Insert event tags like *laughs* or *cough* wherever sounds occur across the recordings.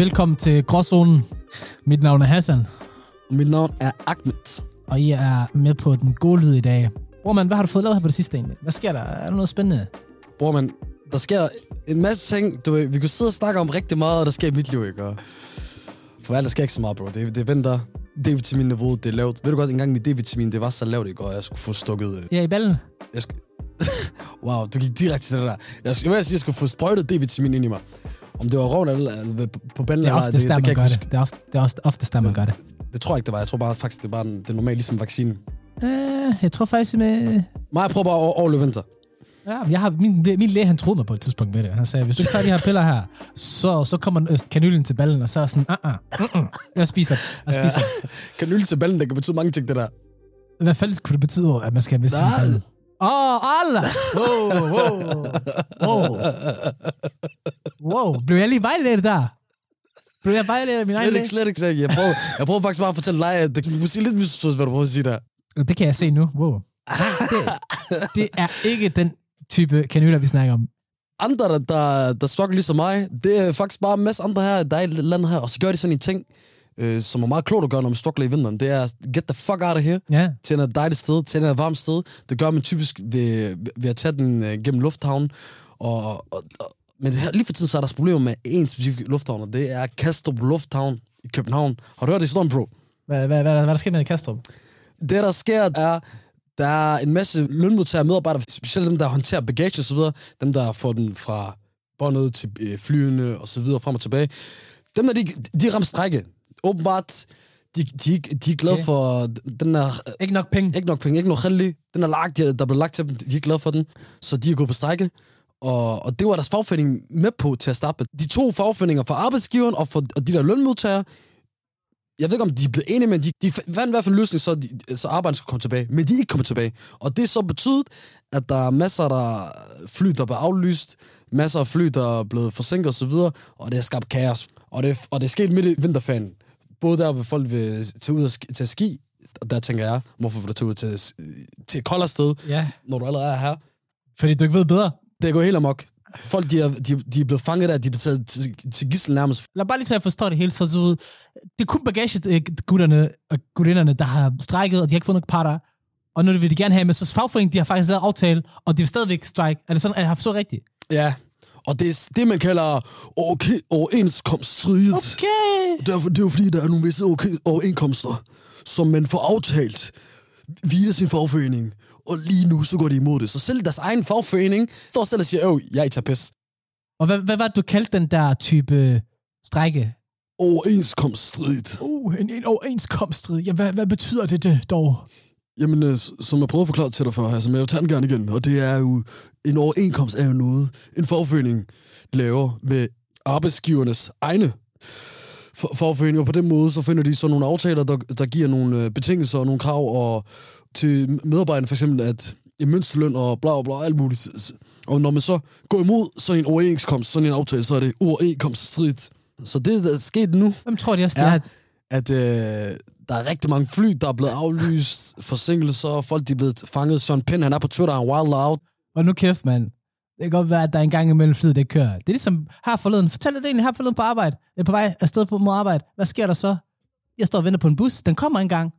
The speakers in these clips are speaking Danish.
Velkommen til Gråzonen. Mit navn er Hassan, Mit navn er Ahmed. og I er med på den gode lyd i dag. Bror, man, hvad har du fået lavet her på det sidste egentlig? Hvad sker der? Er der noget spændende? Bror, man, der sker en masse ting. Du, vi kunne sidde og snakke om rigtig meget, og der sker i mit liv, ikke? Og for alt, der sker ikke så meget, bro. Det, det venter. D-vitamin-niveau, det er lavt. Ved du godt, engang mit D-vitamin, det var så lavt i går, jeg skulle få stukket... øh, Ja, i ballen. Jeg skulle... *laughs* wow, du gik direkte til det der. Jeg, jeg, sige, jeg skulle få sprøjtet D-vitamin ind i mig. Om det var røven eller, eller på ballen, Det er oftest der, det, man det, gør det. Det er, ofte, det er også oftest der, man gør det. Det tror jeg ikke, det var. Jeg tror bare faktisk, det var en, det normalt ligesom vaccinen. Øh, jeg tror faktisk med... Mig, prøver bare at overleve vinter. Ja, jeg har, min, min læge, han troede mig på et tidspunkt med det. Han sagde, hvis du ikke tager de her piller her, så, så kommer øh, kanylen til ballen, og så er sådan, uh -uh, uh -uh. jeg spiser. Jeg spiser det. *laughs* Kanyle til ballen, det kan betyde mange ting, det der. Hvad fanden kunne det betyde, at man skal have med sin ballen? Åh, oh, Allah! Wow, wow, wow. Wow, blev jeg lige vejledt der? Blev jeg vejledt af min egen læge? slet ikke, slet ikke. Jeg prøver, jeg prøver faktisk bare at fortælle dig, at det kan måske lidt misforstås, hvad du prøver at sige der. Det kan jeg se nu. Wow. Nej, *laughs* det, det er ikke den type kanyler, vi snakker om. Andre, der, der, der struggler ligesom mig, det er faktisk bare en masse andre her, der er i landet her, og så gør de sådan en ting, øh, som er meget klogt at gøre, når man struggler i vinteren. Det er, get the fuck out of here, Ja, til et dejligt sted, til et varmt sted. Det gør man typisk ved, ved at tage den øh, gennem lufthavnen, og, og, og men her, lige for tiden så er der problemer med en specifik lufthavn, og det er Kastrup Lufthavn i København. Har du hørt det historien, bro? hvad, hvad, hvad, hvad der sker med Kastrup? Det, der sker, er, der er en masse lønmodtagere medarbejdere, specielt dem, der håndterer bagage og så videre, dem, der får den fra båndet til øh, flyene og så videre, frem og tilbage. Dem der, de, de rammer strække. Åbenbart, de, de, de er glade Okay. for den der, øh, Ikke nok penge. ikke nok penge, ikke nok heldig. Den er lagt, de- der blev lagt til dem, de er glade for den. Så de er gået på strække. Og, og det var deres fagforening med på til at starte med. De to fagforeninger for arbejdsgiveren og for og de der lønmodtagere, jeg ved ikke, om de er blevet enige, men de, de fandt i hvert fald en løsning, så, de, så arbejderne skulle komme tilbage. Men de er ikke kommet tilbage. Og det er så betydet, at der er masser af fly, der er aflyst, masser af fly, der er blevet forsinket osv., og det har skabt kaos. Og det, og det er sket midt i vinterferien. Både der, hvor folk vil tage ud og til at ski, og der tænker jeg, hvorfor vil du tage ud til, til et koldere sted, Ja, når du allerede er her? fordi du ikke ved bedre. Det er gået helt amok. Folk, de er, de, de er blevet fanget der, de er blevet taget til, til gissel nærmest. Lad bare lige til at forstå det hele, så du ved, det er kun bagagegutterne og gutinderne, der har strækket, og de har ikke fået nok parter. Og nu vil de gerne have med, så fagforeningen, de har faktisk lavet aftale, og de vil stadigvæk strike. Er det sådan, at jeg har forstået rigtigt? Ja, og det er det, man kalder okay, overenskomststridigt. Okay. Derfor, det er jo fordi, der er nogle visse okay, overenskomster, som man får aftalt via sin fagforening. Og lige nu, så går de imod det. Så selv deres egen fagforening står selv og siger, åh, jeg tager pis. Og hvad, hvad var det, du kaldte den der type strække? Overenskomststridigt. Uh, en, en overenskomststrid. Jamen, hvad, hvad betyder det, det dog? Jamen, øh, som jeg prøvede at forklare til dig før, altså, men jeg vil tage den gerne igen, og det er jo, en overenkomst er jo noget, en fagforening laver med arbejdsgivernes egne for- fagforeninger. På den måde, så finder de så nogle aftaler, der, der giver nogle øh, betingelser og nogle krav og til medarbejderne, for eksempel, at en mindsteløn og bla bla alt muligt. Og når man så går imod sådan en overenskomst, sådan en aftale, så er det overenskomststridigt. Så det, der er sket nu, Hvem tror de også, det er? at øh, der er rigtig mange fly, der er blevet aflyst, forsinkelser, folk de er blevet fanget. Søren Pind, han er på Twitter, han er wild out. Og nu kæft, mand. Det kan godt være, at der er en gang imellem flyet, det kører. Det er ligesom her forleden. Fortæl dig det egentlig her forleden på arbejde. Jeg er på vej afsted på mod arbejde. Hvad sker der så? Jeg står og venter på en bus. Den kommer engang.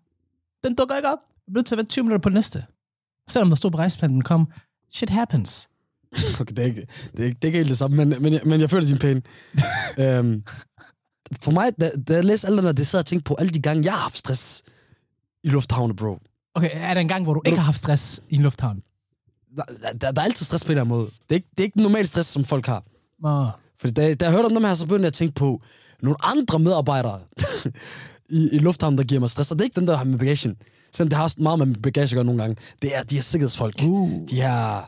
Den dukker ikke op. Jeg er nødt til at vente 20 minutter på den næste. Selvom der stod på rejseplanen, den kom. Shit happens. *laughs* Okay, det er ikke, det er ikke, det er ikke helt det samme, men, men, jeg- men jeg føler din pain. *laughs* øhm, for mig, da, da jeg læste alt det der, det sad jeg og tænkte på alle de gange, jeg har haft stress i lufthavne, bro. Okay, er der en gang, hvor du ikke har haft stress i en lufthavn? Der, der, der er altid stress på en eller anden måde. Det er ikke, det er ikke normal stress, som folk har. Nå. Fordi da, da jeg hørte om dem her, så begyndte jeg at tænke på nogle andre medarbejdere *laughs* i, i lufthavnen, der giver mig stress. Og det er ikke den, der har med bagagen. Selvom det har også meget med bagage at gøre nogle gange. Det er de her sikkerhedsfolk. Uh. De her,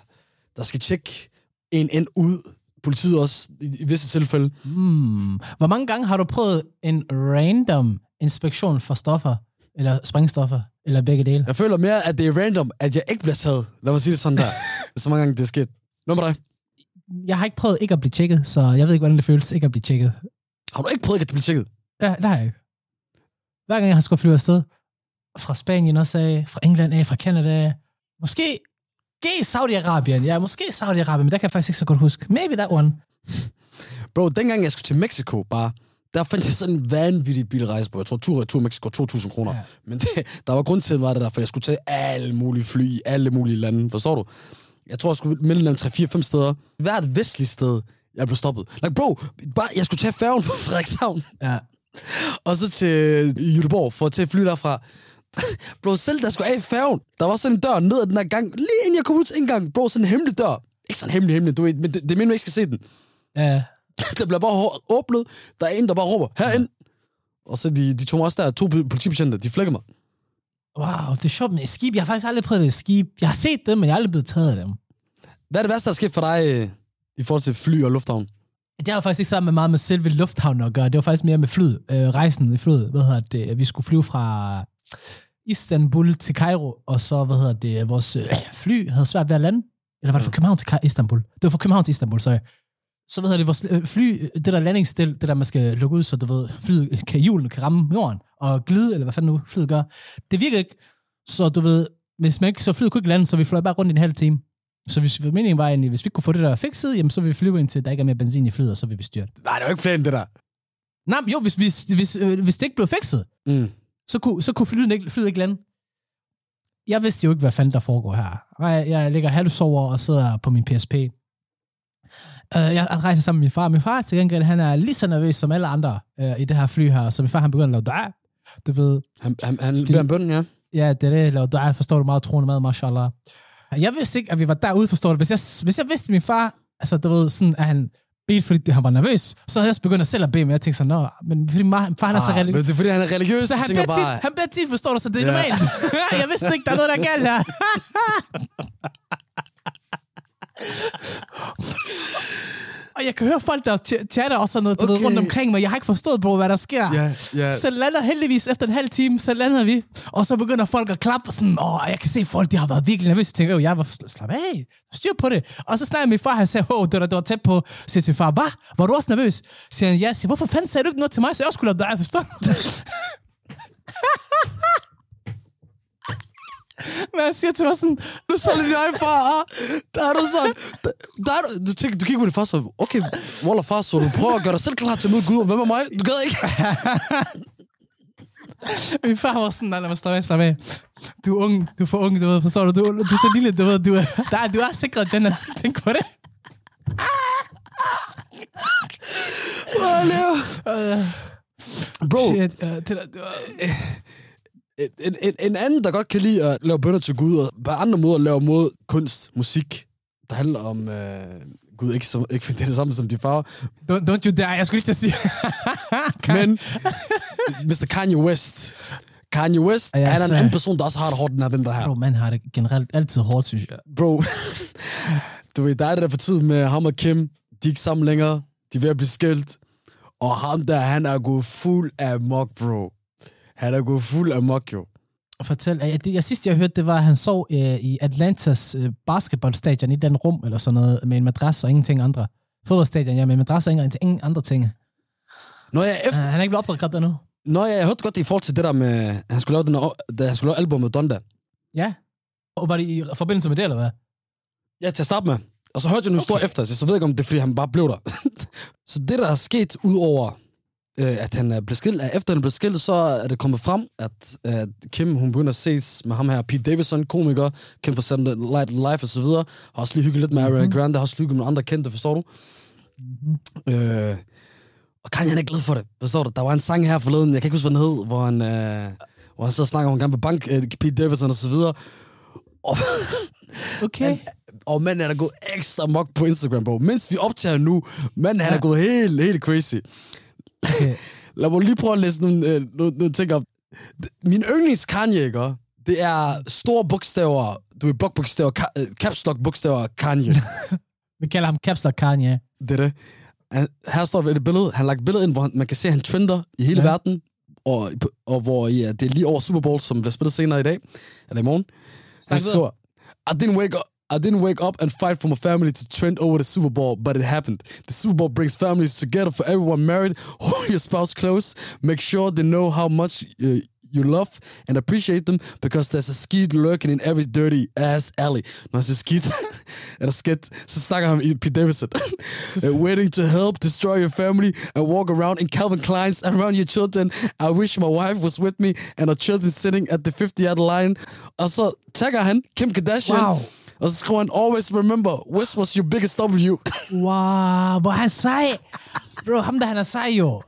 der skal tjekke en ind ud. Politiet også, i, i visse tilfælde. Hmm. Hvor mange gange har du prøvet en random inspektion for stoffer? Eller sprængstoffer? Eller begge dele? Jeg føler mere, at det er random, at jeg ikke bliver taget. Lad mig sige det sådan der. *laughs* så mange gange det er sket. Med dig? jeg har ikke prøvet ikke at blive tjekket, så jeg ved ikke, hvordan det føles ikke at blive tjekket. Har du ikke prøvet at blive tjekket? Ja, det har jeg ikke. Hver gang jeg har skulle flyve afsted, fra Spanien også af, fra England af, fra Canada af, måske, måske Saudi-Arabien, ja, måske Saudi-Arabien, men der kan jeg faktisk ikke så godt huske. Maybe that one. Bro, dengang jeg skulle til Mexico bare, der fandt jeg sådan en vanvittig bilrejse på. Jeg tror, tur tur Mexico 2.000 kroner. Ja. Men det, der var grund til, var det der, for jeg skulle tage alle mulige fly i alle mulige lande. Forstår du? Jeg tror, jeg skulle mellem 3-4-5 steder. Hvert vestligt sted, jeg blev stoppet. Like, bro, bare, jeg skulle tage færgen fra *laughs* Frederikshavn, Ja. og så til Göteborg, for at tage fly derfra. *laughs* bro, selv der skulle af i færgen, der var sådan en dør ned ad den her gang, lige inden jeg kom ud til indgang. Bro, sådan en hemmelig dør. Ikke sådan hemmelig, hemmelig, du ved, men det, det er meningen, du ikke skal se den. Ja. *laughs* der bliver bare åbnet. Der er en, der bare råber, herind. Og så de, de tog mig også der, to politibetjente, de flækker mig. Wow, det er sjovt med skib. Jeg har faktisk aldrig prøvet det skib. Jeg har set dem, men jeg er aldrig blevet taget af dem. Hvad er det værste, der er sket for dig øh, i forhold til fly og lufthavn? Det har faktisk ikke sammen med meget med selve lufthavnen at gøre. Det var faktisk mere med flyet. Øh, rejsen i flyet. Hvad hedder det? Vi skulle flyve fra Istanbul til Cairo, og så, hvad hedder det, vores øh, fly havde svært ved at lande. Eller var det fra København til Istanbul? Det var fra København til Istanbul, sorry. Så hvad hedder det, vores øh, fly, det der landingsstil, det der, man skal lukke ud, så du ved, flyet kan, hjulene kan ramme jorden og glide, eller hvad fanden nu flyet gør. Det virker ikke. Så du ved, hvis man ikke, så flyet kunne ikke lande, så vi fløj bare rundt i en halv time. Så hvis meningen var egentlig, hvis vi ikke kunne få det der fikset, jamen så vil vi flyve indtil der ikke er mere benzin i flyet, og så vil vi styre det. Nej, det var ikke planen, det der. Nej, men jo, hvis, hvis, hvis, øh, hvis det ikke blev fikset, Mm. så kunne, så kunne flyet, ikke, flyet ikke lande. Jeg vidste jo ikke, hvad fanden der foregår her. Jeg, jeg ligger halvsover og sidder på min PSP. Uh, jeg rejser sammen med min far. Min far til gengæld, han er lige så nervøs som alle andre uh, i det her fly her. Så min far, han begynder at lave dua. Du ved, Han, han, han beder om bønnen, ja. ja, det er det, lave dua, forstår du meget troende mad, mashallah. Jeg vidste ikke, at vi var derude, forstår du. Hvis jeg, hvis jeg vidste, at min far, altså du ved, sådan, at han bedte, fordi han var nervøs, så havde jeg også begyndt at selv at bede, men jeg tænkte sådan, nå, men fordi mar, far, han er så Ah, religiøs. men det er fordi, han er religiøs. Så han beder, tit, han beder tit, forstår du, så det er Ja. normalt. *laughs* *laughs* jeg vidste ikke, der er noget, der er galt her. *laughs* og jeg kan høre folk, der ch- chatter og sådan noget, okay. rundt omkring mig. Jeg har ikke forstået, bro, hvad der sker. Ja, ja. Så lander heldigvis efter en halv time, så lander vi, og så begynder folk at klappe, og sådan, åh, jeg kan se folk, de har været virkelig nervøse. Jeg tænker, "Øv, jeg var slap af, styr på det. Og så snakker min far, han sagde, åh, det var, det var tæt på. Så siger til far, hvad? Var du også nervøs? Så siger han, ja. Jeg siger, hvorfor fanden sagde du ikke noget til mig, så jeg også skulle lade dig forstå? *laughs* Men han siger til mig sådan, Du så din egen far, ah. Der er du sådan. Der, er du, du, tænker, du kigger på din far, så okay, Wallah far, så du prøver at gøre dig selv klar til at møde Gud, og hvad med mig? Du gad ikke. *laughs* min far var sådan, nej, lad mig slappe af, slappe af. Du er ung, du er for ung, du ved, forstår du? Du, du er så lille, du ved, du er, *laughs* der, du er sikret, Jenna, du skal tænke på det. Uh, Bro, shit, uh, det var... en, en, en anden, der godt kan lide at lave bønder til Gud, og på andre måder lave mod kunst, musik, der handler om øh, Gud. Ikke, som, ikke det er det samme som de farver, Don't, don't you dare, jeg skulle lige til at sige. *laughs* men Mr. Kanye West. Kanye West, Ja, han er en anden person, der også har det hårdt, den her vinter her. Bro, man har det generelt altid hårdt, synes jeg. Bro, *laughs* du ved, der er det der for tid med ham og Kim. De er ikke sammen længere. De er ved at blive skilt. Og ham der, han er gået fuld af mok, bro. Han er gået fuld af mok, jo. Fortæl, jeg, det, jeg sidste jeg hørte, det var, at han sov øh, i Atlantas øh, basketballstadion i den rum, eller sådan noget, med en madras og ingenting andre. Fodboldstadion, ja, med en madras og ingen, ingen andre ting. Når jeg, Uh, efter, han er ikke blevet opdaget endnu. når jeg hørte godt i forhold til det der med, han skulle lave, den, da han skulle lave album med Donda. Ja. Og var det i forbindelse med det, eller hvad? Ja, til at starte med. Og så hørte jeg nogle okay. historier efter, så jeg ved ikke, om det er, fordi han bare blev der. *laughs* så det, der er sket, udover øh, at han er blevet skilt, efter han blev skilt, så er det kommet frem, at, at Kim, hun begynder at ses med ham her, Pete Davidson, komiker, kendt for Saturday Night Live og så videre, har også lige hygget lidt med Ariana Mhm. Grande, har også hygget med nogle andre kendte, forstår du? Mm-hmm. Øh, og Kanye han er glad for det, forstår du? Der var en sang her forleden, jeg kan ikke huske, hvad den hed, hvor han, øh, hvor han så snakker om, at han gerne vil bank øh, Pete Davidson og så videre. Og, Okay. Men, og manden han er gået ekstra mok på Instagram, bro. Mens vi optager nu, manden han Ja. er gået helt, helt crazy. Okay. *laughs* Lad mig lige prøve at læse nogle, øh, nogle, nogle ting op. Min yndlings Kanye, ikke? Det er store bogstaver, du ved, blokbogstaver, ka- øh, caps lock bogstaver Kanye. *laughs* Vi kalder ham Caps Lock Kanye. det er det. Han, her står et billede, han har lagt et billede ind, hvor han, man kan se, at han trender i hele Ja. verden. Og, og hvor ja, det er lige over Super Bowl, som bliver spillet senere i dag, eller i morgen. Han Snak videre. skriver, I didn't wake up, I didn't wake up and fight for my family to trend over the Super Bowl, but it happened. The Super Bowl brings families together for everyone married. *laughs* Hold your spouse close. Make sure they know how much uh, you love and appreciate them because there's a skid lurking in every dirty ass alley. Når han siger skidt, eller skidt, så i Pete Davidson. *laughs* Uh, waiting to help destroy your family and walk around in Calvin Klein's *laughs* around your children. I wish my wife was with me and our children sitting at the 50-yard line. Og så tagger Kim Kardashian. Wow. Og så skriver han, always remember, West was your biggest W. *laughs* Wow, hvor er han sej. Bro, ham der, han er sej jo.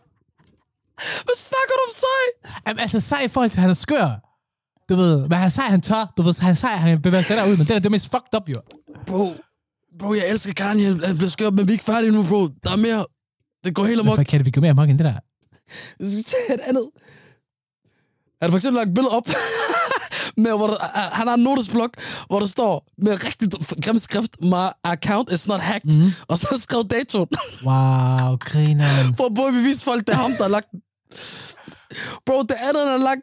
Hvad snakker du om sej? Jamen, altså sej i forhold til, han er skør. Du ved, men han er sej, han tør. Du ved, han er sej, han bevæger sig derud, men det er det mest fucked up, jo. Bro, bro, jeg elsker Kanye. Han bliver skørt, men vi er ikke færdige nu, bro. Der er mere. Det går helt amok. Hvad kan det, vi gå mere amok end det der? Jeg skal tage et andet. Han har for eksempel lagt et billede op, med, hvor der, uh, han har en notesblok, hvor der står med rigtig grim skrift, my account is not hacked, mm. og så *laughs* skrevet datoen. Wow, grineren. For at bevise folk, det er ham, der har lagt. Bro, det andet, han har lagt,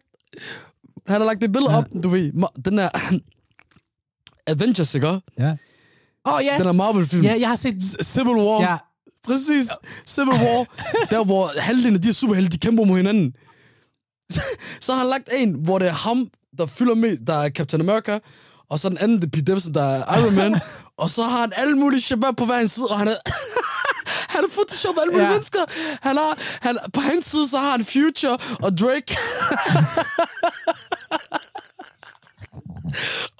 han har lagt det billede Ja. op, du ved, ma- den er *clears throat* Avengers, ikke? Ja. Åh, oh, ja. Den er Marvel-film. Ja, jeg har set... Civil War. Ja, Præcis. Civil War. *laughs* der, hvor halvdelen af de superhelte, de kæmper mod hinanden. *laughs* så har han lagt en, hvor det er ham, der fylder med, der er Captain America, og så den anden, det er Pete Davidson, der er Iron Man, *laughs* og så har han alle mulige shabab på hver en side, og han er... *laughs* han har photoshoppet alle mulige Ja. mennesker. Han har, han, på hans side, så har han Future og Drake. *laughs*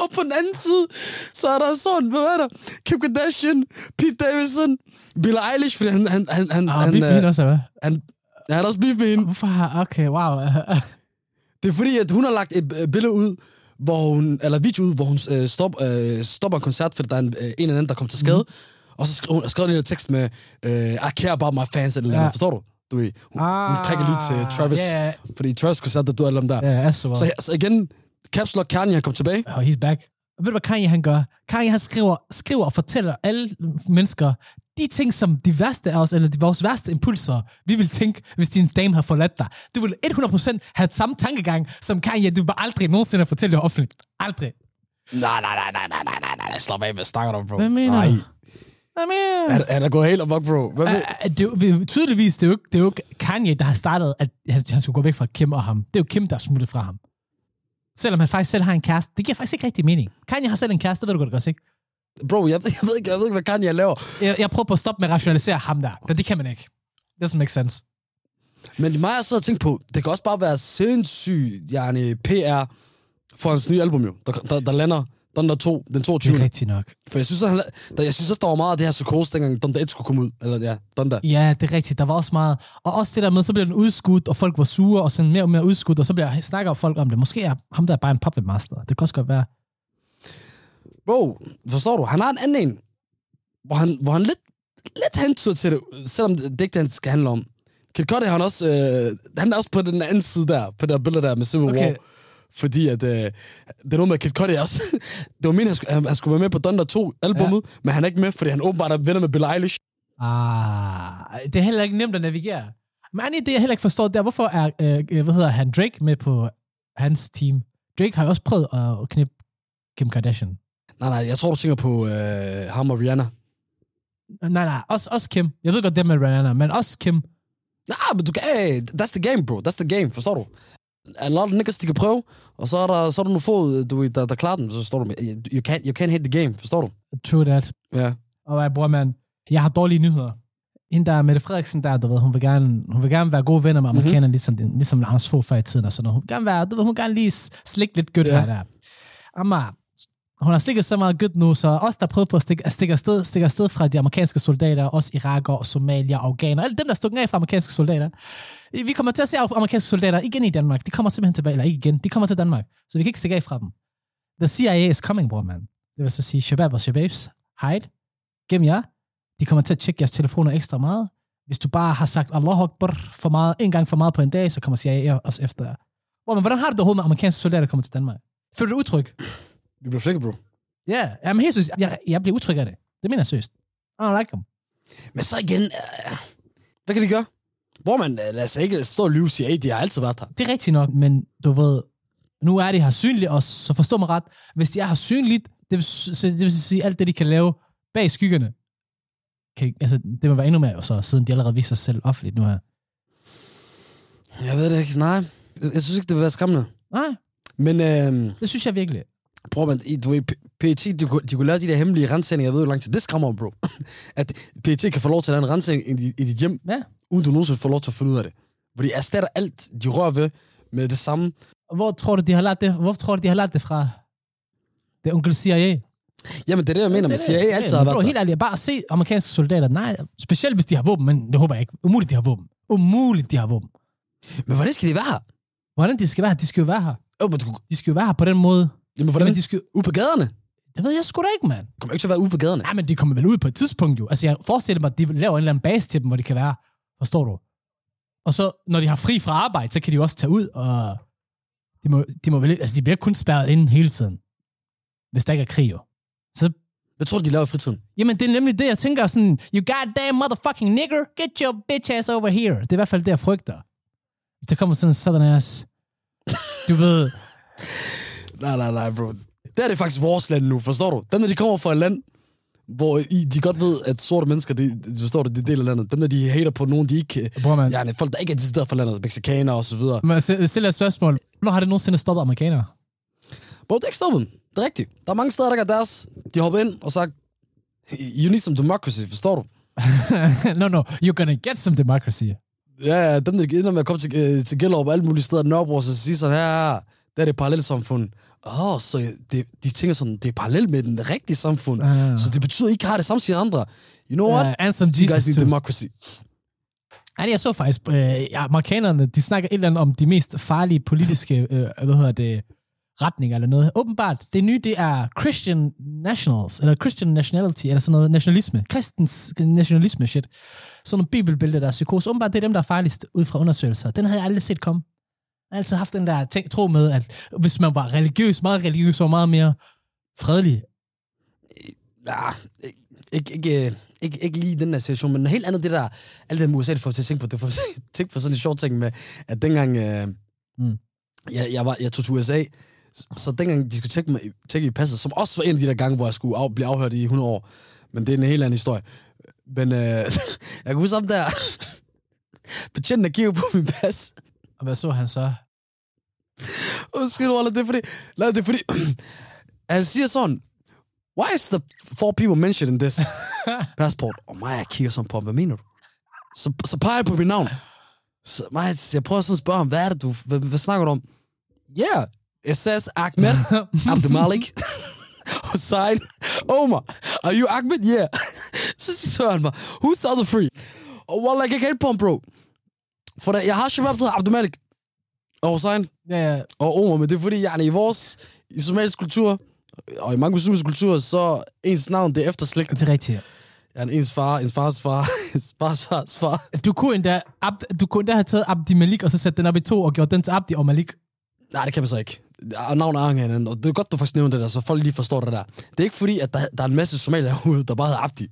og på den anden side, så er der sådan, hvad er der? Kim Kardashian, Pete Davidson, Billie Eilish, fordi han, han, han, han, ah, han, hende øh, også, hvad? han, han har også beef med hende. Hvorfor har... Okay, wow. Det er fordi, at hun har lagt et øh, billede ud, hvor hun, eller video ud, hvor hun øh, stop, øh, stopper en koncert, fordi der er en, øh, en eller anden, der kommer til skade. Mm. Og så skrev hun skrev en lille tekst med, øh, I care about my fans, eller Ja. ja. forstår du? Du ved, hun, ah, hun prikker lige til Travis, ja, fordi Travis koncert, der døde alle dem der. ja, ja, så, Så, så igen, Caps Lock Kanye, han kom tilbage. Oh, he's back. Og ved du, hvad Kanye han gør? Kanye han skriver, skriver og fortæller alle mennesker de ting, som de værste af os, eller de, vores værste impulser, vi vil tænke, hvis din dame har forladt dig. Du vil 100% have samme tankegang, som Kanye, du vil aldrig nogensinde fortælle det offentligt. Aldrig. Nej, nej, nej, nej, nej, nej, nej, nej, slap af, hvad snakker du om, bro? Hvad mener nej. du? Hvad mener Han, han er gået helt amok, bro. Hvad? Uh, det, er tydeligvis, det er, jo ikke, det er jo ikke Kanye, der har startet, at han, han skulle gå væk fra Kim og ham. Det er jo Kim, der er smuttet fra ham. Selvom han faktisk selv har en kæreste. Det giver faktisk ikke rigtig mening. Kanye har selv en kæreste, det ved du godt ikke? Bro, jeg, jeg, ved ikke, jeg ved ikke, hvad Kanye laver. Jeg, jeg prøver på at stoppe med at rationalisere ham der, men det kan man ikke. Det doesn't make sense. Men mig har og tænkt på, det kan også bare være sindssygt, yani, PR for hans nye album, jo. Der, der, der lander Thunder 2, den Det 22. er rigtigt nok. For jeg synes, han, der, jeg synes også, der var meget af det her psykose, dengang Thunder 1 skulle komme ud. Eller ja, Thunder. Ja, det er rigtigt. Der var også meget. Og også det der med, så bliver den udskudt, og folk var sure, og sådan mere og mere udskudt, og så bliver snakker folk om det. Måske er ham der bare en puppet master. Det kan også godt være. Bro, forstår du? Han har en anden en, hvor han, hvor han lidt, lidt hentyder til det, selvom det han skal handle om. Kid Cudi, han, også, øh, han er også på den anden side der, på det der billede der med Civil Okay. War. Fordi at, øh, det er noget med Kid Cudi også. *laughs* det var meningen, han skulle, han, han skulle være med på Thunder 2 albumet, ja. men han er ikke med, fordi han åbenbart er venner med Billie Eilish. Ah, det er heller ikke nemt at navigere. Men Annie, det jeg heller ikke forstår, det er, hvorfor er, øh, hvad hedder han, Drake med på hans team? Drake har jo også prøvet at knippe Kim Kardashian. Nej, nej, jeg tror, du tænker på øh, ham og Rihanna. Nej, nej, også, også Kim. Jeg ved godt det med Rihanna, men også Kim. Nej, men du kan... Hey, that's the game, bro. That's the game, forstår du? A lot of niggas, de kan prøve, og så er der, så er der nogle få, du, der, der klarer den, så står du med, you can't, you can't hate the game, forstår du? True that. Ja. Og hvad, bror, man, jeg har dårlige nyheder. Hende der, Mette Frederiksen der, du ved, hun vil gerne, hun vil gerne være gode venner med amerikanerne, mm-hmm. ligesom, ligesom Anders Fogh før i tiden og sådan noget. Hun vil gerne være, du ved, hun vil gerne lige slikke lidt godt Ja. her der. Amma, hun har slikket så meget godt nu, så os, der prøvede på at stikke, at stikke, afsted, stikke afsted fra de amerikanske soldater, også irakere, somalier, afghaner, alle dem, der stod af fra amerikanske soldater, vi kommer til at se amerikanske soldater igen i Danmark. De kommer simpelthen tilbage, eller ikke igen, de kommer til Danmark. Så vi kan ikke stikke af fra dem. The CIA is coming, bror, man. Det vil så sige, Shabab og Shababs, hide, gem jer. De kommer til at tjekke jeres telefoner ekstra meget. Hvis du bare har sagt Allah Akbar for meget, en gang for meget på en dag, så kommer CIA også efter jer. Bror, men hvordan har du det overhovedet med amerikanske soldater, der kommer til Danmark? Føler du utryg? Vi bliver flækket, bro. Ja, yeah. jamen helt seriøst. Jeg, jeg bliver utryg af det. Det mener jeg seriøst. I don't like them. Men så igen, øh, hvad kan de gøre? Hvor man, øh, lad os ikke stå og lyve og sige, hey, de har altid været her. Det er rigtigt nok, men du ved, nu er de her synligt også, så forstå mig ret. Hvis de er her synligt, Det vil, så det vil sige, alt det, de kan lave bag skyggerne, kan, altså, det må være endnu mere, så, siden de allerede viser sig selv offentligt nu her. Jeg ved det ikke, nej. Jeg jeg synes ikke, det vil være skræmmende. Nej, Men øh, det synes jeg virkelig. Prøv man, i- du ved, PET, de, kunne- de kunne lave de der hemmelige rensninger, jeg ved jo lang tid. Det skræmmer mig, bro. *laughs* at PET kan få lov til at lave en rensning i, i dit hjem, Ja. uden du nogensinde får lov til at finde ud af det. Hvor de erstatter alt, de rører ved, med det samme. Hvor tror du, de har lært det? Hvor tror du, de har lært det fra? Det er onkel CIA. Jamen, det er det, jeg mener er CIA altid Ja, har men været bro. Helt ærligt, bare se amerikanske soldater. Nej, specielt hvis de har våben, men det håber jeg ikke. Umuligt, de har våben. Umuligt, de har våben. Men hvordan skal de være her? Hvordan de skal være her? De skal jo være her. Oh, men, du- De skal jo være her på den måde. Jamen, hvordan? Men de skal, Ude på gaderne? det ved jeg sgu da ikke, mand. Kommer ikke til at være ude på gaderne. Nej, men de kommer vel ud på et tidspunkt jo. Altså, jeg forestiller mig, at de laver en eller anden base til dem, hvor de kan være. Forstår du? Og så, når de har fri fra arbejde, så kan de jo også tage ud, og de må, de må vel, altså, de bliver kun spærret inde hele tiden. Hvis der ikke er krig, jo. Så, Hvad tror du, de laver i fritiden? jamen, det er nemlig det, jeg tænker sådan, you goddamn motherfucking nigger, get your bitch ass over here. Det er i hvert fald det, jeg frygter. Hvis der kommer sådan en southern ass, du ved, *laughs* Nej, nej, nej, bro. Det er det faktisk vores land nu, forstår du? Dem, når de kommer fra et land, hvor I, de godt ved, at sorte mennesker, de, de- forstår du, det er del af landet. Dem, der de hater på nogen, de ikke... bror man, Ja, folk, der ikke er stede for landet, mexikanere og så videre. Men jeg stiller et spørgsmål. Hvornår har det nogensinde stoppet amerikanere? Bro, det er ikke stoppet. Det er rigtigt. Der er mange steder, der gør deres. De hopper ind og sagt, you need some democracy, forstår du? *laughs* no, no, you're gonna get some democracy. Ja, ja, dem, der ender med at komme til, øh, til Gellerup og alle mulige steder, Nørrebro, så sige sådan, her, her, der er det parallelt samfund. Åh, oh, så det, de tænker sådan, det er parallelt med den rigtige samfund. Ah. Så det betyder, at I ikke har det samme som andre. You know what? Uh, and some You guys Jesus need too. democracy. Ja, jeg så faktisk, øh, ja, amerikanerne, de snakker et eller andet om de mest farlige politiske, *laughs* øh, hvad hedder det, retninger eller noget. Åbenbart, det nye, det er Christian Nationals, eller Christian Nationality, eller sådan noget nationalisme. Kristens nationalisme shit. Sådan nogle bibelbilleder, der er psykose. Åbenbart, det er dem, der er farligst ud fra undersøgelser. Den havde jeg aldrig set komme. Jeg har altid haft den der tænk, tro med, at hvis man var religiøs, meget religiøs og meget mere fredelig, Ja, ikke, ikke, øh, ikke, ikke lige den der situation, men helt andet det der, alt det med USA, det får til at tænke på, det får til at tænke på sådan en sjov ting med, at dengang øh, Mm. jeg, jeg, var, jeg tog til USA, så, dengang de skulle tjekke mig, tjekke i passet, som også var en af de der gange, hvor jeg skulle af, blive afhørt i 100 år, men det er en helt anden historie. Men øh, *laughs* jeg kan huske om der, *laughs* betjenten der kigger på min pas, og hvad så han så? Undskyld, Rolle, det er fordi... Nej, det er fordi... han siger sådan... Why is the four people mentioned in this *laughs* passport? Og mig, jeg kigger sådan på ham. Hvad mener du? Så, så peger jeg på mit navn. Så mig, jeg prøver sådan at spørge ham, hvad er det, du... Hvad, hvad snakker du om? Yeah, it says Ahmed *laughs* Abdelmalik. Hussein *laughs* Omar. Are you Ahmed? Yeah. så siger han mig, who's the other three? Og wallah, jeg kan ikke på ham, bro. For jeg har shabab, Abdelmalik. Og Hussein, ja, ja, og Omar, men det er fordi, yani, i vores i somalisk kultur, og i mange muslimske kulturer, så ens navn, det er efterslægt. det er rigtigt. Yani, ens far, ens fars far, *laughs* ens fars fars far. Du kunne endda, Ab- du kunne endda have taget Abdi Malik, og så sat den op i to, og gjort den til Abdi og Malik. Nej, det kan man så ikke. Og navn er hinanden, og det er godt, du faktisk nævner det der, så folk lige forstår det der. Det er ikke fordi, at der, der er en masse somalier herude, der bare hedder Abdi.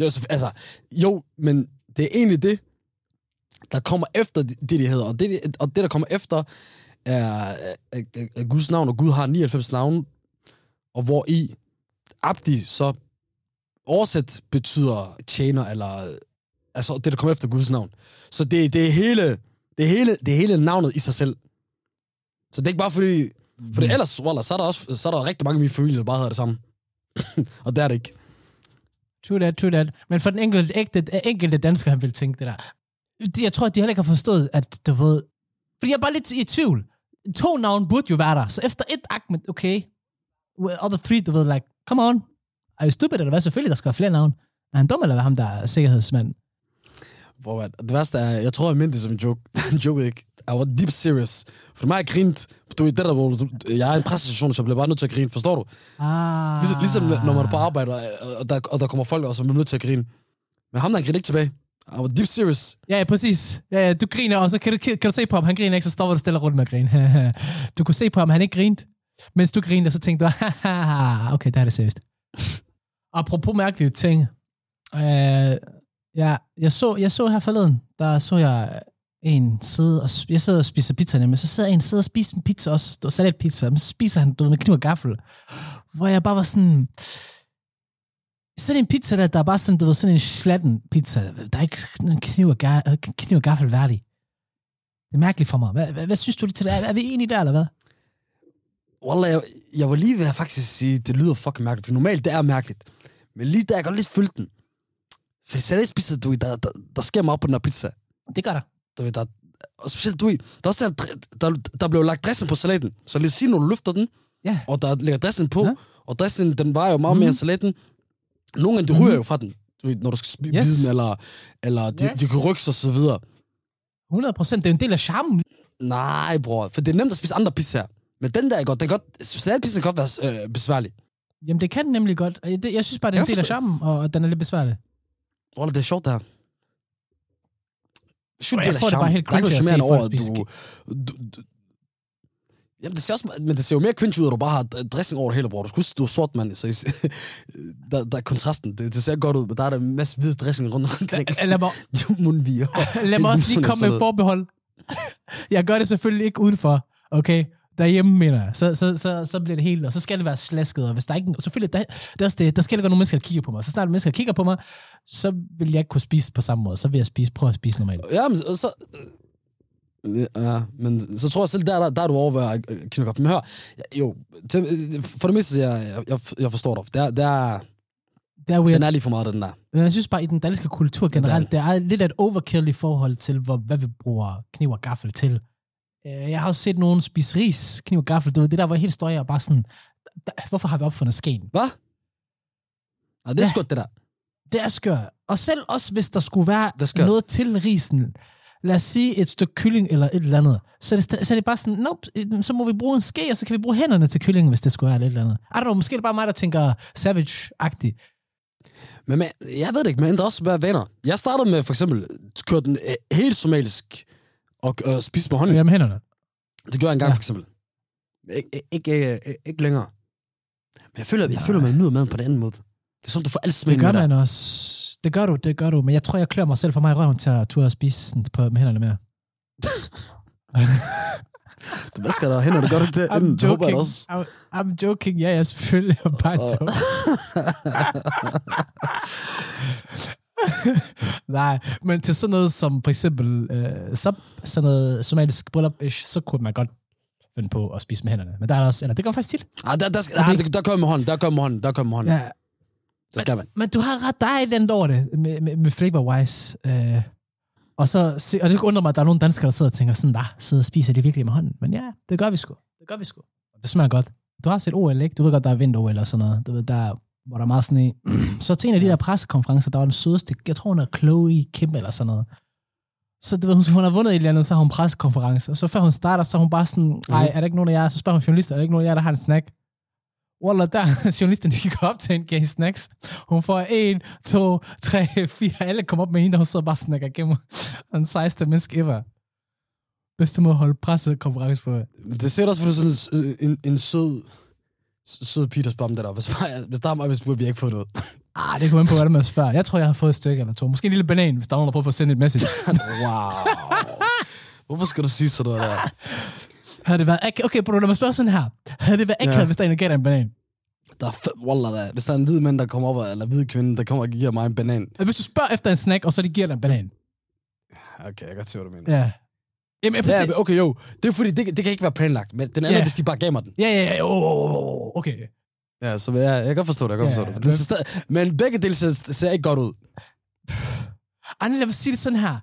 Jo, så, altså, jo, men det er egentlig det, der kommer efter det, de hedder. Og det, og det der kommer efter, er, er, er, Guds navn, og Gud har 99 navne, og hvor i Abdi så oversat betyder tjener, eller altså det, der kommer efter Guds navn. Så det, det, er hele, det, er hele, det er hele navnet i sig selv. Så det er ikke bare fordi... For Mm. ellers, Waller, så er der også så er der rigtig mange af mine familie, der bare hedder det samme. *laughs* og det er det ikke. True that, true that. Men for den enkelte, ægte, enkelte dansker, han vil tænke det der. De- Jeg tror, at de heller ikke har forstået, at du ved... Fordi jeg er bare lidt i tvivl. To navn burde jo være der. Så efter et Ahmed, okay. Well, Other three, du ved, like, come on. Er you stupid, eller hvad? Selvfølgelig, der skal være flere navn. Er han dum, eller hvad ham, der er sikkerhedsmand? Hvor, hvad- det værste er, jeg tror, jeg mente det som en joke. *laughs* en joke ikke. Jeg var deep serious. For mig, jeg grint. Du ved, det der, hvor du, jeg er i en præstation, så jeg bliver bare nødt til at grine. Forstår du? Ah. Ligesom, ligesom når man er på arbejde, og, og, der, og der kommer folk, og så er man nødt til at grine. Men ham der, han griner ikke tilbage. I was deep serious. Ja, ja, præcis. Ja, ja, du griner, og så kan du, kan du se på ham, han griner ikke, så stopper du stille rundt med at grine. *laughs* du kunne se på ham, han ikke grinte. Mens du grinede, så tænkte du, okay, der er det seriøst. Apropos mærkelige ting. Øh, ja, jeg så, jeg så her forleden, der så jeg en sidde og, sp- jeg sidder og spiser pizza men så sidder en sidder og spiser en pizza også, og salatpizza, men så spiser han, du med kniv og gaffel, hvor jeg bare var sådan, sådan en pizza, der, der er bare sådan, du ved, sådan en slatten pizza, der er ikke en kniv og, ga- øh, kniv og gaffel værdig. Det er mærkeligt for mig. Hvad, hvad, hvad synes du til det? Er, er vi enige der, eller hvad? Wallah, jeg, jeg var lige ved at faktisk sige, det lyder fucking mærkeligt, for normalt det er mærkeligt. Men lige der, jeg godt lidt følte den. For salatspizza, du ved, der, der, der sker meget på den her pizza. Det gør der. Du der, og specielt, du der, er også der, der, der blev lagt dressing på salaten. Så os sige, når du løfter den, Ja. og der ligger dressing på, Ja. og dressing, den var jo meget mere Mhm. end salaten. Nogle gange, det ryger jo fra den, du ved, når du skal spise Yes. yes. den, eller, eller de, Yes. de kan rykke sig og så videre. 100 procent. Det er en del af charmen. Nej, bror, for det er nemt at spise andre pizzaer. Men den der er godt, den kan godt, salatpizza kan godt være øh, besværlig. Jamen, det kan den nemlig godt. Og det, jeg synes bare, det er en Jeg del af charmen, og, den er lidt besværlig. Wallah, det er sjovt, det her. Det jeg får det bare helt noget at se folk spise du, du, Jamen, det ser også, men det ser jo mere cringe ud, at du bare har dressing over det hele, bror. Du skulle huske, du er sort mand, så I- *laughs* der, der er kontrasten. Det, det ser godt ud, men der er der en masse hvid dressing rundt omkring. Lad mig, *laughs* Mundviger. lad mig *laughs* også lige komme med forbehold. Jeg gør det selvfølgelig ikke udenfor, okay? Derhjemme, mener jeg. Så, så, så, så bliver det helt, og så skal det være slasket. Og hvis der ikke... Og selvfølgelig, der, der, er også det, der skal der være nogle mennesker, der kigger på mig. Så snart mennesker kigger på mig, så vil jeg ikke kunne spise på samme måde. Så vil jeg spise, prøve at spise normalt. Ja, men så... øh, Ja, men så tror jeg selv, der, der, der er du over ved Kinderkopf. Men hør, jo, til, for det meste, jeg, jeg, jeg, jeg forstår dig. Der, der, Det er weird. den er lige for meget, den der. Men jeg synes bare, i den danske kultur Det er generelt, det er lidt et overkill i forhold til, hvor, hvad vi bruger kniv og gaffel til. Øh, Jeg har også set nogen spise ris, kniv og gaffel. Du ved, det der var helt støj, og bare sådan, "Da- hvorfor har vi opfundet skeen? Hvad? Ja, det er Ja. sgu det der. Det er skørt. Og selv også hvis der skulle være Det er skørt. noget til risen, lad os sige et stykke kylling eller et eller andet, så er det, så er det bare sådan, nope, eh, så må vi bruge en ske, og så kan vi bruge hænderne til kyllingen, hvis det skulle være et eller andet. I don't know, måske er det bare mig, der tænker savage-agtigt. Men, men jeg ved det ikke, men ændrer også være vaner. Jeg startede med for eksempel, køre den øh, helt somalisk og øh, spise med hånden. Ja, med hænderne. Det gjorde jeg engang Ja. for eksempel. Ik- ik- ikke, ikke, ikke længere. Men jeg føler, jeg føler, man nyder maden på den anden måde. Det er som, du får alt Det smagen gør med dig. man også. Det gør du, det gør du. Men jeg tror, jeg klør mig selv for mig i røven til at turde spise sådan på, med hænderne mere. Du vasker dig hænder, det gør du ikke det? I'm det håber jeg joking. da også. I'm, I'm joking. Ja, ja, selvfølgelig. Jeg er bare joke. Nej, men til sådan noget som for eksempel øh, så, sådan noget somalisk bryllup så kunne man godt finde på at spise med hænderne. Men der er der også, eller det går faktisk tit. Ah, der, der, Er ah, ikke- der, der kommer hånden, der kommer hånden, der kommer hånden. Ja. Det skal man. men du har ret, der er et eller andet over det med, med, med flavor-wise. Øh, og, så, og det undrer mig, at der er nogle danskere, der sidder og tænker sådan, der sidder og spiser det virkelig med hånden. Men ja, det gør vi sgu. Det gør vi sgu. Det smager godt. Du har set OL, ikke? Du ved godt, der er vinter-OL eller sådan noget. Du ved, der, hvor der er meget sne. *clears throat* så til en af de der pressekonferencer, der var den sødeste, jeg tror hun er Chloe Kim eller sådan noget. Så ved, hun, hun har vundet et eller andet, så har hun en pressekonference. Og så før hun starter, så er hun bare sådan, ej, er der ikke nogen af jer? Så spørger hun journalister, er der ikke nogen af jer, der har en snack? Wallah, der *laughs* journalisterne, de går op til giver hende snacks. Hun får en, to, tre, fire, alle kommer op med hende, og hun sidder bare snakker igennem. Den sejeste menneske ever. Bedste måde at holde pressekonference på. Det ser også, for du er sådan en, en, en sød, sød Peters det der. Hvis, bare, hvis der er mig, hvis vi ikke få noget. Ah, det kommer an på, hvad man spørger. Jeg tror, jeg har fået et stykke eller to. Måske en lille banan, hvis der er nogen, der prøver på at sende et message. *laughs* wow. Hvorfor skal du sige sådan noget der? *laughs* Havde det været ak- Okay, bro, lad mig spørge sådan her. Havde det været akavet, Ja. hvis der er en, der gav dig en banan? Der er fem, wallah, der. Hvis der er en hvid mand, der kommer op, eller hvid kvinde, der kommer og giver mig en banan. Hvis du spørger efter en snack, og så de giver dig en banan. Okay, jeg kan godt se, hvad du mener. Ja. Jamen, jeg Ja, okay, jo. Det er fordi, det, det kan ikke være planlagt. Men den anden, Ja. hvis de bare gav mig den. Ja, ja, ja. Oh, oh, oh, okay. Ja, så jeg, jeg kan godt forstå det, jeg kan Ja, forstå det. men- det stadig, men begge dele ser, ser ikke godt ud. Ej, lad mig sige det sådan her.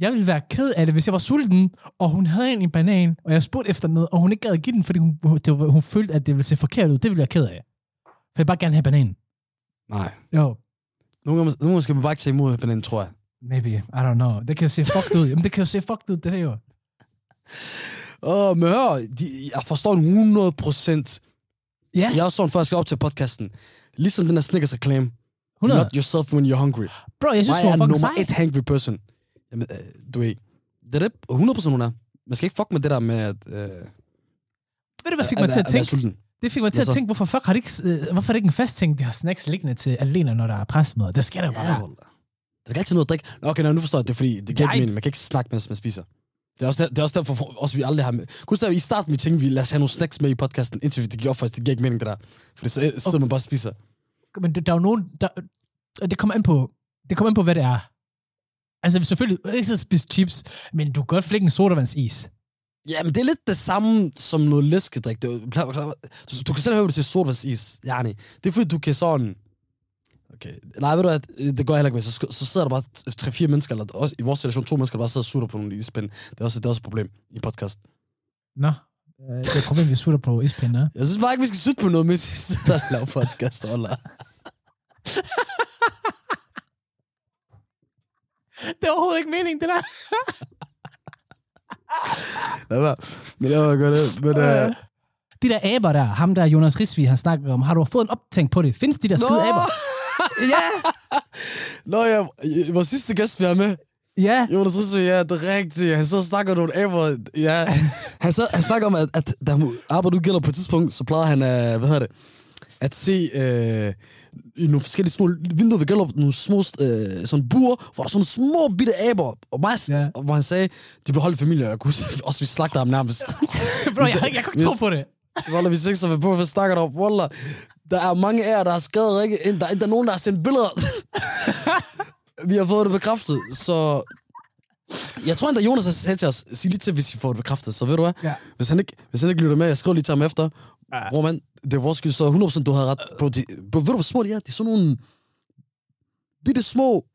Jeg ville være ked af det, hvis jeg var sulten, og hun havde en, en banan, og jeg spurgte efter noget, og hun ikke gad at give den, fordi hun, det var, hun følte, at det ville se forkert ud. Det ville jeg ked af. For jeg vil bare gerne have bananen. Nej. Jo, Nogle gange, nogle gange skal man bare ikke tage imod bananen, tror jeg. maybe. I don't know. Det kan jo se fucked ud. Jamen, det kan jo se fucked ud, det her jo. *laughs* Åh, oh, men hør, de, jeg forstår den 100 procent. Ja, Jeg er sådan, før jeg skal op til podcasten. Ligesom den der Snickers reklame. 100. Not yourself when you're hungry. Bro, jeg synes, Mig hun er fucking nummer sej. et hangry person. Jamen, øh, du ved, det er det 100 procent, hun er. Man skal ikke fuck med det der med, at... Øh, Ved du, hvad fik at, mig til at være tænke? sulten. Det fik mig til Hvad at så? tænke, hvorfor fuck har det ikke, øh, hvorfor er det ikke en fast ting, de har snacks liggende til alene, når der er pressemøder? Det skal der jo bare Ja. Der er ikke altid noget at drikke. Nå, Okay, nej, nu forstår jeg det, er fordi det giver ikke mening. Man kan ikke snakke, mens man spiser. Det er også, der, det er også derfor, for os vi aldrig har med. Gustav, i starten vi tænkte, vi lad os have nogle snacks med i podcasten, indtil vi det gik op for os. Det giver ikke mening, det der. For så, så sidder man bare spiser. Men der, der er jo nogen... Der, det kommer an på, det kommer an på, hvad det er. Altså selvfølgelig, ikke så spise chips, men du kan godt flække en sodavandsis. Ja, men det er lidt det samme som noget læskedrik. Du, du kan selv høre, hvad du siger sodavandsis. Ja, nej. Det er fordi, du kan sådan... Okay. Nej, ved du hvad, det går heller ikke med. Så, så sidder der bare tre-fire mennesker, eller også, i vores situation to mennesker, der bare sidder og sutter på nogle ispænd. Det er også, det er også et problem i podcast. Nå, det er et problem, vi sutter på ispinden, ja. Jeg synes bare ikke, vi skal sutte på noget, mens vi sidder og laver podcast. Ola. *laughs* Det er overhovedet ikke meningen, det der. Lad være. Men jeg var godt det. Men, øh, De der aber der, ham der Jonas Risvi, han snakker om, har du fået en optænk på det? Findes de der skide aber? *laughs* ja! Nå ja, vores sidste gæst, vi har med, Ja. Jonas Rissø, ja, det er rigtigt. Han så snakker om nogle aber. Ja. Han, så, han snakker om, at, at da han arbejder gælder på et tidspunkt, så plejede han, uh, hvad hedder det, at se øh, i nogle forskellige små vinduer ved Gellerup, nogle små øh, sådan buer, hvor der er sådan små bitte aber, og mig, ja. hvor han sagde, de blev holdt familie, og jeg kunne *laughs* også vi slagter ham nærmest. *laughs* Bro, jeg, jeg, jeg kan ikke tro på det. *laughs* Wallah, vi seks på, hvad snakker om? Wallah, der er mange af jer, der har skrevet ikke. Der er, der er nogen, der har sendt billeder. vi har fået det bekræftet, så... Jeg tror endda, Jonas har sagt til os, sig lige til, hvis I får det bekræftet, så ved du hvad? Ja. Hvis, han ikke, hvis han ikke lytter med, jeg skriver lige til ham efter. Ja. Bror, mand, det vores skyld, så 100% du havde ret. Bro, de, bro, ved du, hvor små de er? De er sådan nogle bitte små...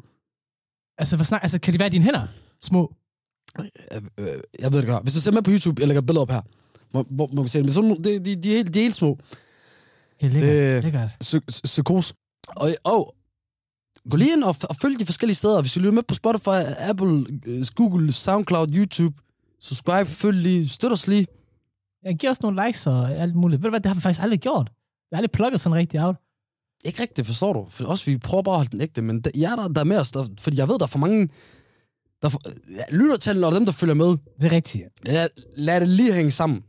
Altså, hvad snak, altså, kan de være i dine hænder? Små. Øh, øh, jeg ved det godt. Hvis du ser med på YouTube, jeg lægger billeder op her. Hvor, hvor man ser dem. Det er sådan, de, de, de, er helt, de er helt små. Helt lækkert. Øh. Øh. lækkert. Psy- psy- psykose. Og, og gå lige ind og, og følg de forskellige steder. Hvis du lytter med på Spotify, Apple, øh, Google, Soundcloud, YouTube, subscribe, følg lige, støt os lige. Jeg giver også nogle likes og alt muligt. Ved du hvad, det har vi faktisk aldrig gjort. Vi har aldrig plukket sådan rigtig out. Ikke rigtigt, forstår du? For også, vi prøver bare at holde den ægte, men der, jeg er der, der er med os, der, fordi jeg ved, der er for mange, der er for, ja, lyttertallene og dem, der følger med. Det er rigtigt. Lad, lad det lige hænge sammen.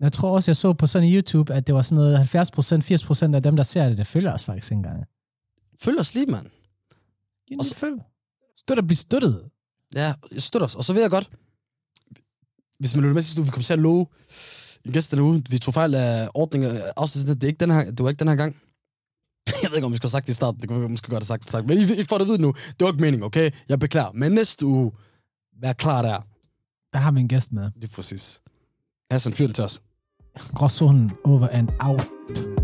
Jeg tror også, jeg så på sådan YouTube, at det var sådan noget 70%, 80% af dem, der ser det, der følger os faktisk ikke engang. Følg os lige, mand. Giv Og så- følg. Støt og bliv støttet. Ja, støt os. Og så vil jeg godt, hvis man lytter med sidste uge, vi kommer til at love en gæst denne uge. Vi tog fejl af ordninger afsnittet. Det, er ikke den her, det var ikke den her gang. *laughs* Jeg ved ikke, om vi skulle have sagt det i starten. Det kunne vi måske godt have sagt. sagt. Men I, I får det at vide nu. Det var ikke meningen, okay? Jeg beklager. Men næste uge, vær klar der. Der har vi en gæst med. Lige præcis. Hassan, fyr det til os. Gråzonen over and out.